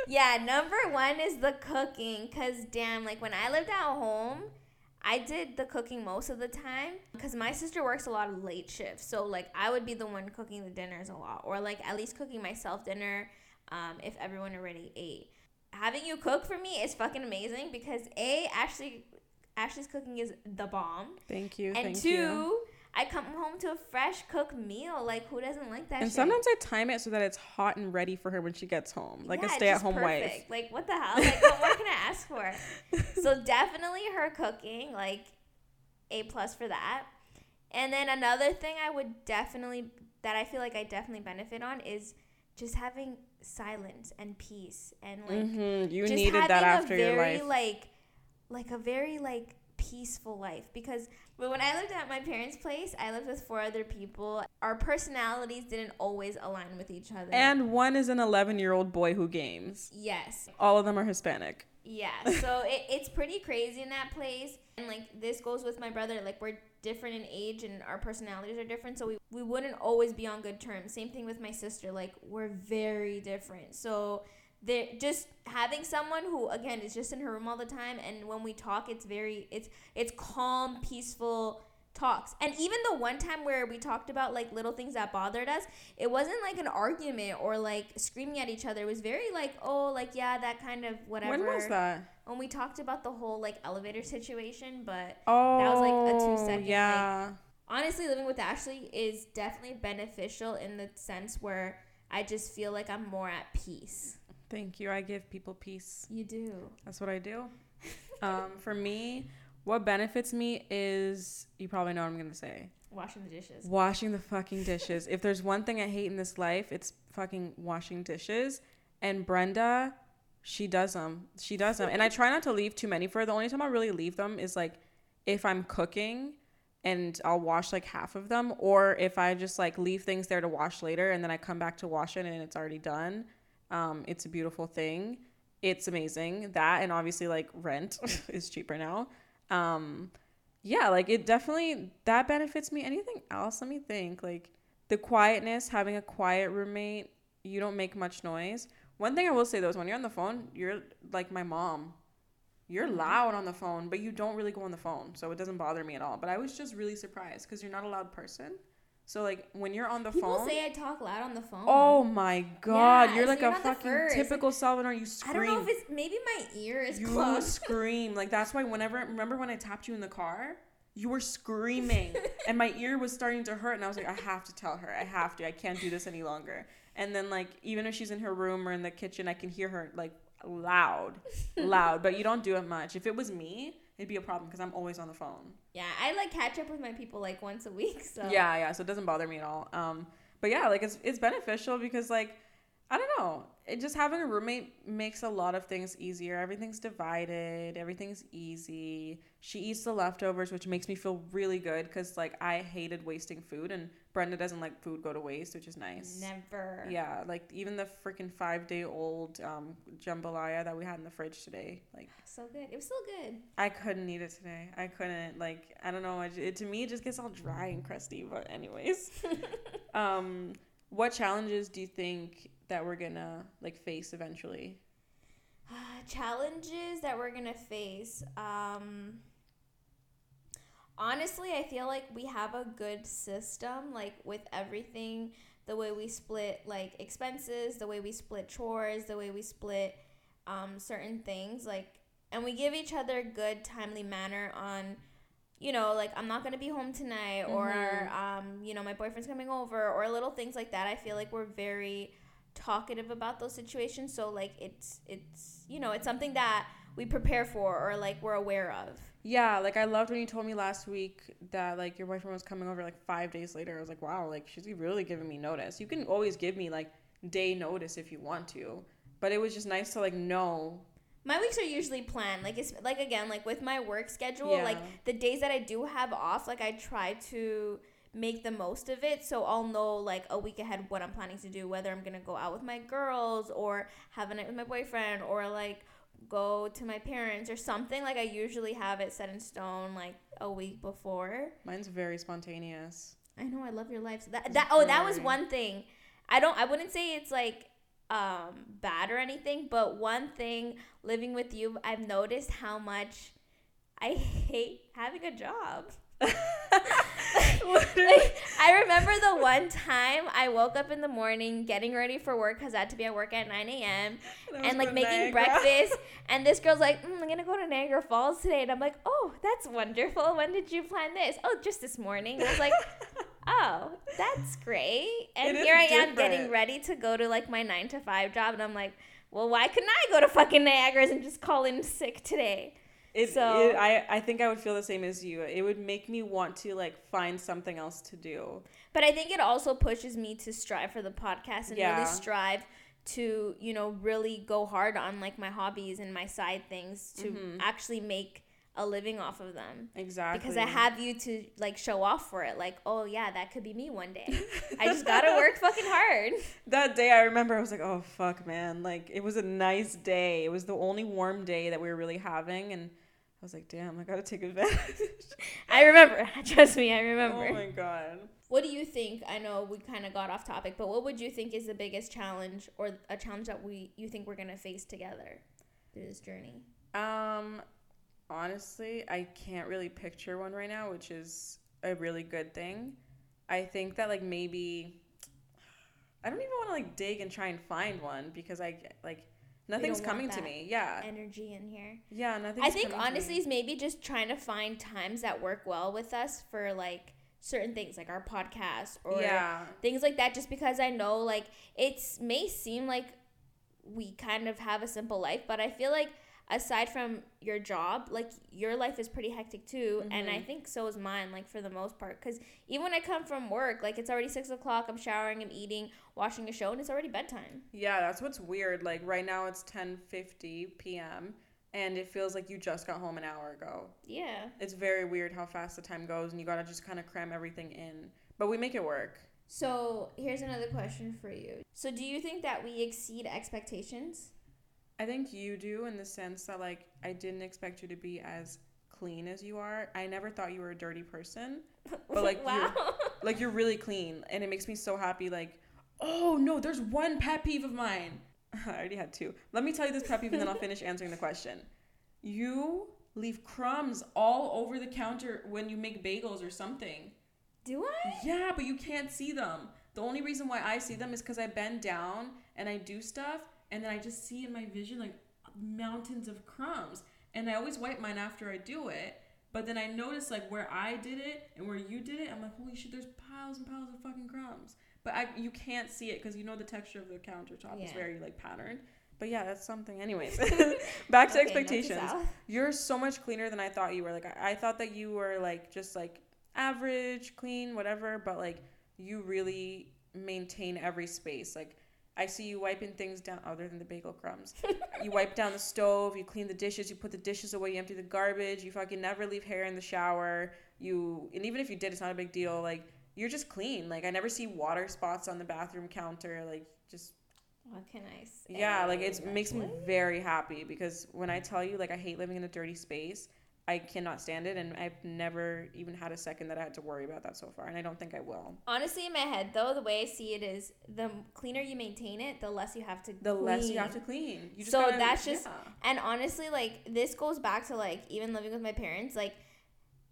Yeah, number one is the cooking. Cause damn, like when I lived at home, I did the cooking most of the time. Cause my sister works a lot of late shifts, so like I would be the one cooking the dinners a lot, or like at least cooking myself dinner, um, if everyone already ate. Having you cook for me is fucking amazing because a Ashley, Ashley's cooking is the bomb, Thank you. and thank two. you. I come home to a fresh cooked meal. Like, who doesn't like that? And shit? sometimes I time it so that it's hot and ready for her when she gets home, like Yeah, a stay-at-home wife. Like, what the hell? Like, what more can I ask for? So definitely her cooking, like, a plus for that. And then another thing I would definitely that I feel like I definitely benefit on is just having silence and peace and like Mhm, You just needed that after a your very life. like like a very like peaceful life because but when I lived at my parents' place, I lived with four other people. Our personalities didn't always align with each other. And one is an 11 year old boy who games. yes, All of them are Hispanic. yeah. So it, it's pretty crazy in that place. And like this goes with my brother. Like we're different in age and our personalities are different. So we, we wouldn't always be on good terms. Same thing with my sister. Like we're very different. So they're just having someone who again is just in her room all the time and when we talk it's very it's it's calm, peaceful talks. And even the one time where we talked about like little things that bothered us, it wasn't like an argument or like screaming at each other. It was very like, oh, like yeah, that kind of whatever When was that? when we talked about the whole like elevator situation, but Oh, was, like, a two-second, oh, like- Yeah. honestly living with Ashley is definitely beneficial in the sense where I just feel like I'm more at peace. Thank you. I give people peace. You do. That's what I do. um, for me, what benefits me is you probably know what I'm gonna say. Washing the dishes. Washing the fucking dishes. if there's one thing I hate in this life, it's fucking washing dishes. And Brenda, she does them. She does them. And I try not to leave too many for her. The only time I really leave them is like if I'm cooking and I'll wash like half of them, or if I just like leave things there to wash later and then I come back to wash it and it's already done. Um, it's a beautiful thing. It's amazing. That and obviously like rent is cheaper now. Um, yeah, like it definitely that benefits me. Anything else? Let me think. Like the quietness, having a quiet roommate, you don't make much noise. One thing I will say though is when you're on the phone, you're like my mom. You're loud on the phone, but you don't really go on the phone, so it doesn't bother me at all. But I was just really surprised because you're not a loud person. So like when you're on the People phone, say I talk loud on the phone. oh my god, Yeah, you're like a fucking typical Salvador. You scream. I don't know if it's maybe my ear is You closed. scream. Like that's why whenever remember when I tapped you in the car, you were screaming and my ear was starting to hurt and I was like, I have to tell her. I have to. I can't do this any longer. And then like even if she's in her room or in the kitchen, I can hear her like loud. Loud. But you don't do it much. If it was me, it'd be a problem because I'm always on the phone. yeah, I like catch up with my people like once a week. So Yeah, yeah. So it doesn't bother me at all. Um, but yeah, like it's it's beneficial because like I don't know. It just having a roommate makes a lot of things easier. Everything's divided. Everything's easy. She eats the leftovers, which makes me feel really good because like I hated wasting food, and Brenda doesn't like food go to waste, which is nice. never. Yeah, like even the freaking five day old um, jambalaya that we had in the fridge today, like So good. It was so good. I couldn't eat it today. I couldn't like I don't know. It, it to me it just gets all dry and crusty. But anyways, um, what challenges do you think that we're gonna like face eventually? Uh, challenges that we're gonna face um honestly i feel like we have a good system like with everything the way we split like expenses the way we split chores the way we split um certain things like and we give each other good timely manner on you know like i'm not gonna be home tonight or Mhm. um you know my boyfriend's coming over or little things like that. I feel like we're very talkative about those situations. So like it's it's you know it's something that we prepare for or like we're aware of Yeah, like I loved when you told me last week that like your boyfriend was coming over like five days later. I was like, wow, like she's really giving me notice. You can always give me like day notice if you want to, but it was just nice to like know. my weeks are usually planned like it's like again like with my work schedule Yeah. like the days that i do have off like i try to make the most of it so i'll know like a week ahead what i'm planning to do whether i'm gonna go out with my girls or have a night with my boyfriend or like go to my parents or something like i usually have it set in stone like a week before Mine's very spontaneous. I know I love your life. So that that oh that was one thing. I don't I wouldn't say it's like um bad or anything, but one thing living with you, I've noticed how much I hate having a job. Like, I remember the one time I woke up in the morning getting ready for work because I had to be at work at 9 a.m. and like making breakfast. And this girl's like, mm, I'm gonna go to Niagara Falls today. And I'm like, oh, that's wonderful. When did you plan this? Oh, just this morning. And I was like, oh, that's great. And here I am getting ready to go to like my nine to five job. And I'm like, well, why couldn't I go to fucking Niagara's and just call in sick today? It, So- it, I, I think I would feel the same as you. It would make me want to like find something else to do. But I think it also pushes me to strive for the podcast and Yeah. really strive to, you know, really go hard on like my hobbies and my side things to Mhm. actually make a living off of them. Exactly. Because I have you to like show off for it. Like, oh yeah, that could be me one day. I just gotta work fucking hard. that day. I remember I was like, oh fuck, man. Like it was a nice day. It was the only warm day that we were really having, and I was like, damn, I gotta take advantage. I remember. Trust me, I remember. oh my god. What do you think? I know we kind of got off topic, but what would you think is the biggest challenge or a challenge that we you think we're gonna face together through this journey? Um, honestly, I can't really picture one right now, which is a really good thing. I think that like maybe I don't even want to like dig and try and find one because I like nothing's coming to me. Yeah, Energy in here. yeah, nothing's. I think honestly is maybe just trying to find times that work well with us for like certain things like our podcast or yeah, things like that just because I know like it's may seem like we kind of have a simple life, but I feel like aside from your job, like your life is pretty hectic too, and I Mhm. think so is mine. Like for the most part, because even when I come from work, like it's already six o'clock. I'm showering, I'm eating, watching a show, and it's already bedtime. yeah. That's what's weird. Like right now it's ten fifty p.m. and it feels like you just got home an hour ago. Yeah. It's very weird how fast the time goes, and you gotta just kind of cram everything in. But we make it work. So here's another question for you. So do you think that we exceed expectations? I think you do in the sense that like I didn't expect you to be as clean as you are. I never thought you were a dirty person. But, like, wow. Like you're really clean and it makes me so happy like oh no, there's one pet peeve of mine. I already had two. Let me tell you this pet peeve and then I'll finish answering the question. You leave crumbs all over the counter when you make bagels or something. do I? Yeah, but you can't see them. The only reason why I see them is because I bend down and I do stuff, and then I just see in my vision like mountains of crumbs. And I always wipe mine after I do it. But then I notice like where I did it and where you did it, I'm like, holy shit, there's piles and piles of fucking crumbs. But I you can't see it because you know the texture of the countertop is very like patterned. But yeah, that's something. Anyways, back to Okay, expectations you're so much cleaner than I thought you were. Like I, I thought that you were like just like average, clean, whatever, but like you really maintain every space. Like I see you wiping things down other than the bagel crumbs. you wipe down the stove, you clean the dishes, you put the dishes away, you empty the garbage, you fucking never leave hair in the shower. You and even if you did, it's not a big deal. Like you're just clean. Like I never see water spots on the bathroom counter. Like just What can I say? yeah, like it makes me very happy because when I tell you like I hate living in a dirty space, I cannot stand it, and I've never even had a second that I had to worry about that so far, and I don't think I will. Honestly, in my head, though, the way I see it is the cleaner you maintain it, the less you have to. The less you have to clean. clean, you just So gotta- that's just- yeah. And honestly, like this goes back to like even living with my parents, like.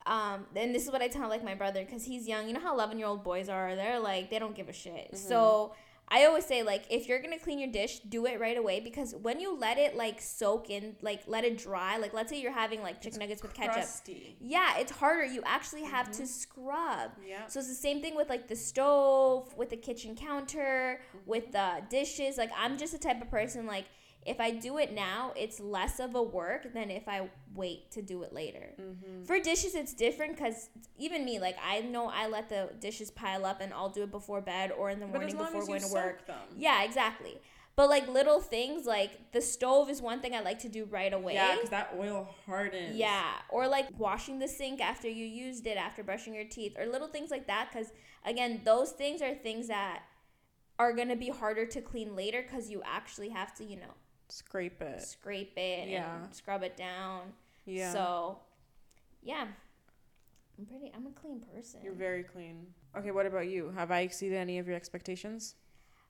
Um, and this is what I tell like my brother because he's young. You know how eleven year old boys are? They're like they don't give a shit. Mm-hmm. So I always say like if you're gonna clean your dish, do it right away because when you let it like soak in, like let it dry. Like let's say you're having like chicken nuggets with ketchup. Yeah, it's harder. You actually have Mm-hmm. to scrub. Yeah. So it's the same thing with like the stove, with the kitchen counter, with the dishes. Like I'm just the type of person like if I do it now, it's less of a work than if I wait to do it later. Mm-hmm. For dishes, it's different because even me, like I know I let the dishes pile up and I'll do it before bed or in the morning before going to work. them. Yeah, exactly. But like little things like the stove is one thing I like to do right away. Yeah, because that oil hardens. Yeah, or like washing the sink after you used it, after brushing your teeth, or little things like that. Because again, those things are things that are gonna be harder to clean later because you actually have to, you know, Scrape it. scrape it Yeah. and scrub it down. Yeah. So, yeah, I'm pretty. I'm a clean person. You're very clean. Okay, what about you? Have I exceeded any of your expectations?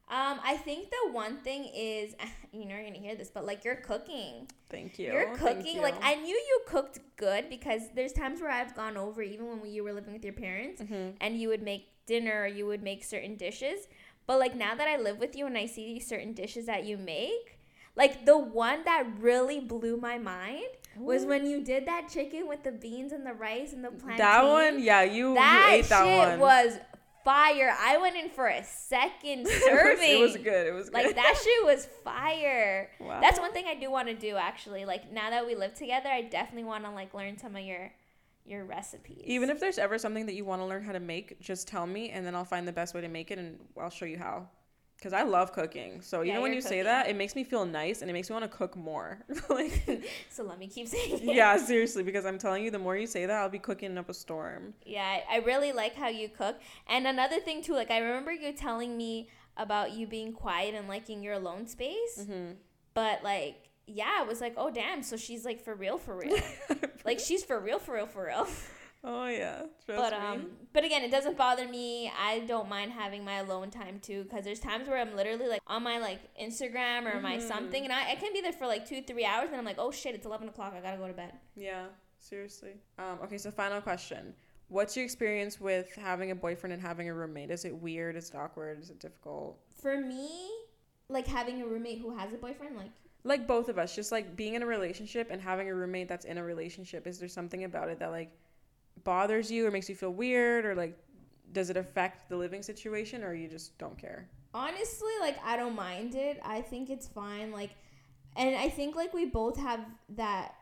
um, I think the one thing is, you know, you're gonna hear this, but like you're cooking. Thank you. You're cooking. Like. I knew you cooked good because there's times where I've gone over even when you were living with your parents Mhm. and you would make dinner or you would make certain dishes. But like now that I live with you and I see these certain dishes that you make, like the one that really blew my mind was Ooh. when you did that chicken with the beans and the rice and the plantain. That one, yeah, you, ate That you ate that shit one. was fire. I went in for a second serving. it, was, it was good. It was good. Like that shit was fire. Wow. That's one thing I do want to do actually. Like now that we live together, I definitely want to like learn some of your your recipes. Even if there's ever something that you want to learn how to make, just tell me and then I'll find the best way to make it and I'll show you how. Cuz I love cooking. So Yeah, even when you say that, it makes me feel nice and it makes me want to cook more. like so let me keep saying it. Yeah, seriously, because I'm telling you the more you say that, I'll be cooking up a storm. Yeah, I, really like how you cook. And another thing too, like I remember you telling me about you being quiet and liking your alone space. Mhm. But like, yeah, I was like, oh damn, so she's like for real, for real. like she's for real, for real, for real. Oh yeah. Trust but me. um, but again, it doesn't bother me. I don't mind having my alone time too, because there's times where I'm literally like on my like Instagram or my Mhm. something, and I, I can be there for like two, three hours, and I'm like, oh shit, it's eleven o'clock, I gotta go to bed. Yeah, seriously. Um, okay, so final question. What's your experience with having a boyfriend and having a roommate? Is it weird? Is it awkward? Is it difficult? For me, like having a roommate who has a boyfriend, like Like both of us, just like being in a relationship and having a roommate that's in a relationship. Is there something about it that like bothers you or makes you feel weird or like does it affect the living situation or you just don't care? honestly like i don't mind it i think it's fine like and i think like we both have that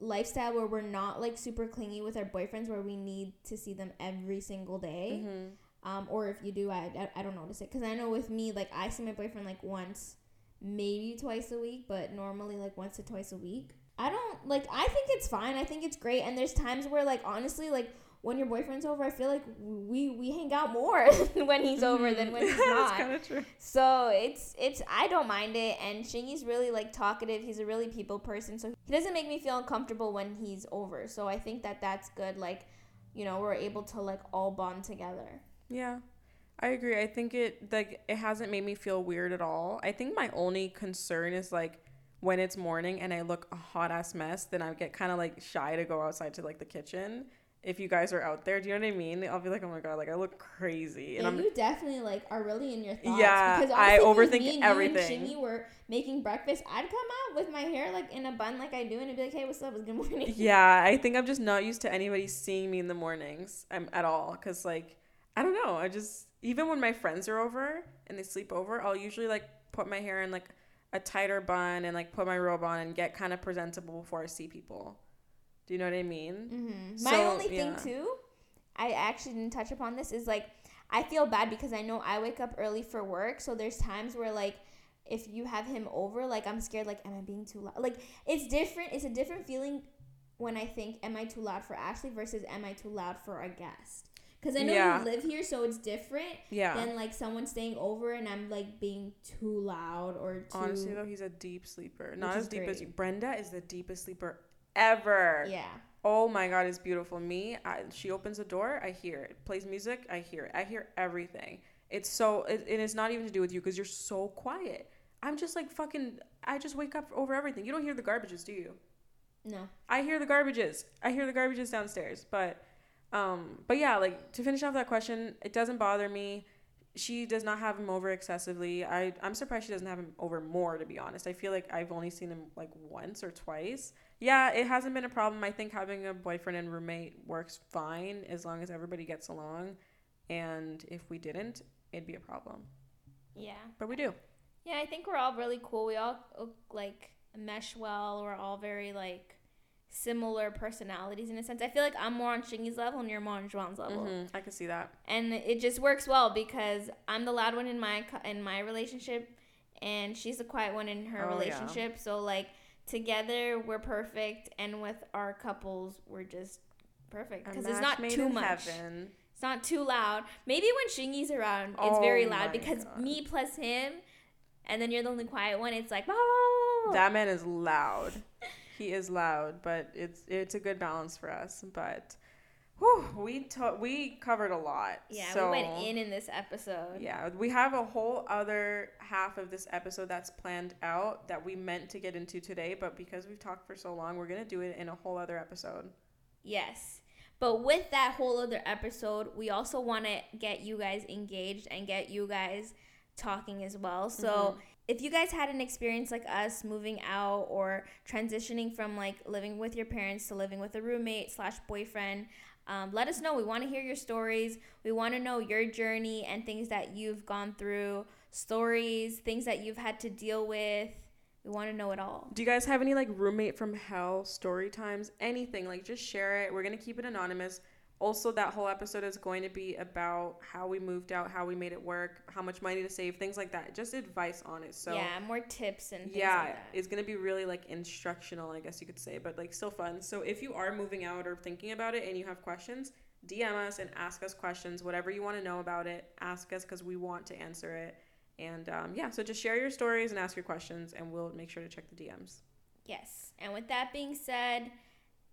lifestyle where we're not like super clingy with our boyfriends where we need to see them every single day Mm-hmm. um or if you do i i, I don't notice it because i know with me like i see my boyfriend like once maybe twice a week but normally like once to twice a week i don't like i think it's fine i think it's great and there's times where like honestly like when your boyfriend's over i feel like we we hang out more when he's over mm-hmm. than when he's not That's kind of true. so it's it's I don't mind it, and Shingy's really like talkative. He's a really people person, so he doesn't make me feel uncomfortable when he's over. So I think that that's good. Like, you know, we're able to like all bond together. Yeah. I agree. I think it like it hasn't made me feel weird at all. I think my only concern is like when it's morning and I look a hot ass mess, then I get kind of like shy to go outside to like the kitchen. If you guys are out there, do you know what I mean? I'll be like, oh my god, like I look crazy, and Yeah, you definitely like are really in your thoughts. Yeah, because I overthink me and everything. You and Shingy were making breakfast. I'd come out with my hair like in a bun, like I do, and I'd be like, "Hey, what's up? It's good morning." yeah. I think I'm just not used to anybody seeing me in the mornings um, at all, cause like I don't know. I just even when my friends are over and they sleep over, I'll usually like put my hair in like a tighter bun and like put my robe on and get kind of presentable before I see people. Do you know what I mean? Mm-hmm. My So, only thing yeah. too, I actually didn't touch upon this is like I feel bad because I know I wake up early for work, so there's times where like if you have him over, like I'm scared, like am I being too loud? Like it's different. It's a different feeling when I think am I too loud for Ashley versus am I too loud for a guest? Because I know Yeah. you live here, so it's different Yeah. than like someone staying over and I'm like being too loud or too. Honestly though, he's a deep sleeper. Not as deep as you. Brenda is the deepest sleeper ever. yeah. Oh my god, it's beautiful. Me, I, she opens the door, I hear it. Plays music, I hear it. I hear everything. It's so it, it is not even to do with you because you're so quiet. I'm just like fucking. I just wake up over everything. You don't hear the garbages, do you? No. I hear the garbages. I hear the garbages downstairs. But, um, but yeah, like to finish off that question, it doesn't bother me. She does not have him over excessively. I I'm surprised she doesn't have him over more. To be honest, I feel like I've only seen him like once or twice. Yeah, it hasn't been a problem. I think having a boyfriend and roommate works fine as long as everybody gets along. And if we didn't, it'd be a problem. Yeah. But we do. Yeah, I think we're all really cool. We all like mesh well. We're all very like similar personalities in a sense. I feel like I'm more on Shingy's level and you're more on Juan's level, hmm I can see that. and it just works well because I'm the loud one in my in my relationship, and she's the quiet one in her Oh, yeah. relationship. So like together we're perfect, and with our couples we're just perfect because it's not too much. Heaven. It's not too loud. Maybe when Shingy's around, it's Oh very loud because God. me plus him, and then you're the only quiet one. It's like, That man is loud. He is loud, but it's it's a good balance for us. But whew, we to- we covered a lot. yeah, so, we went in in this episode. Yeah, we have a whole other half of this episode that's planned out that we meant to get into today, but because we've talked for so long, we're gonna do it in a whole other episode. Yes. But with that whole other episode, we also want to get you guys engaged and get you guys talking as well. So Mhm. If you guys had an experience like us moving out or transitioning from like living with your parents to living with a roommate slash boyfriend, Um, let us know. We want to hear your stories. We want to know your journey and things that you've gone through, stories, things that you've had to deal with. We want to know it all. Do you guys have any like roommate from hell story times? Anything? Like just share it. We're gonna keep it anonymous. Also, that whole episode is going to be about how we moved out, how we made it work, how much money to save, things like that. Just advice on it. So yeah, more tips and things yeah, like that. it's gonna be really like instructional, I guess you could say, but like still fun. So if you are moving out or thinking about it and you have questions, DM us and ask us questions, whatever you want to know about it. Ask us because we want to answer it. And um, yeah, so just share your stories and ask your questions, and we'll make sure to check the DMs. Yes. And with that being said,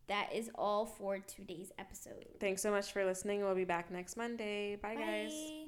that is all for today's episode. Thanks so much for listening. We'll be back next Monday. Bye, guys. Bye.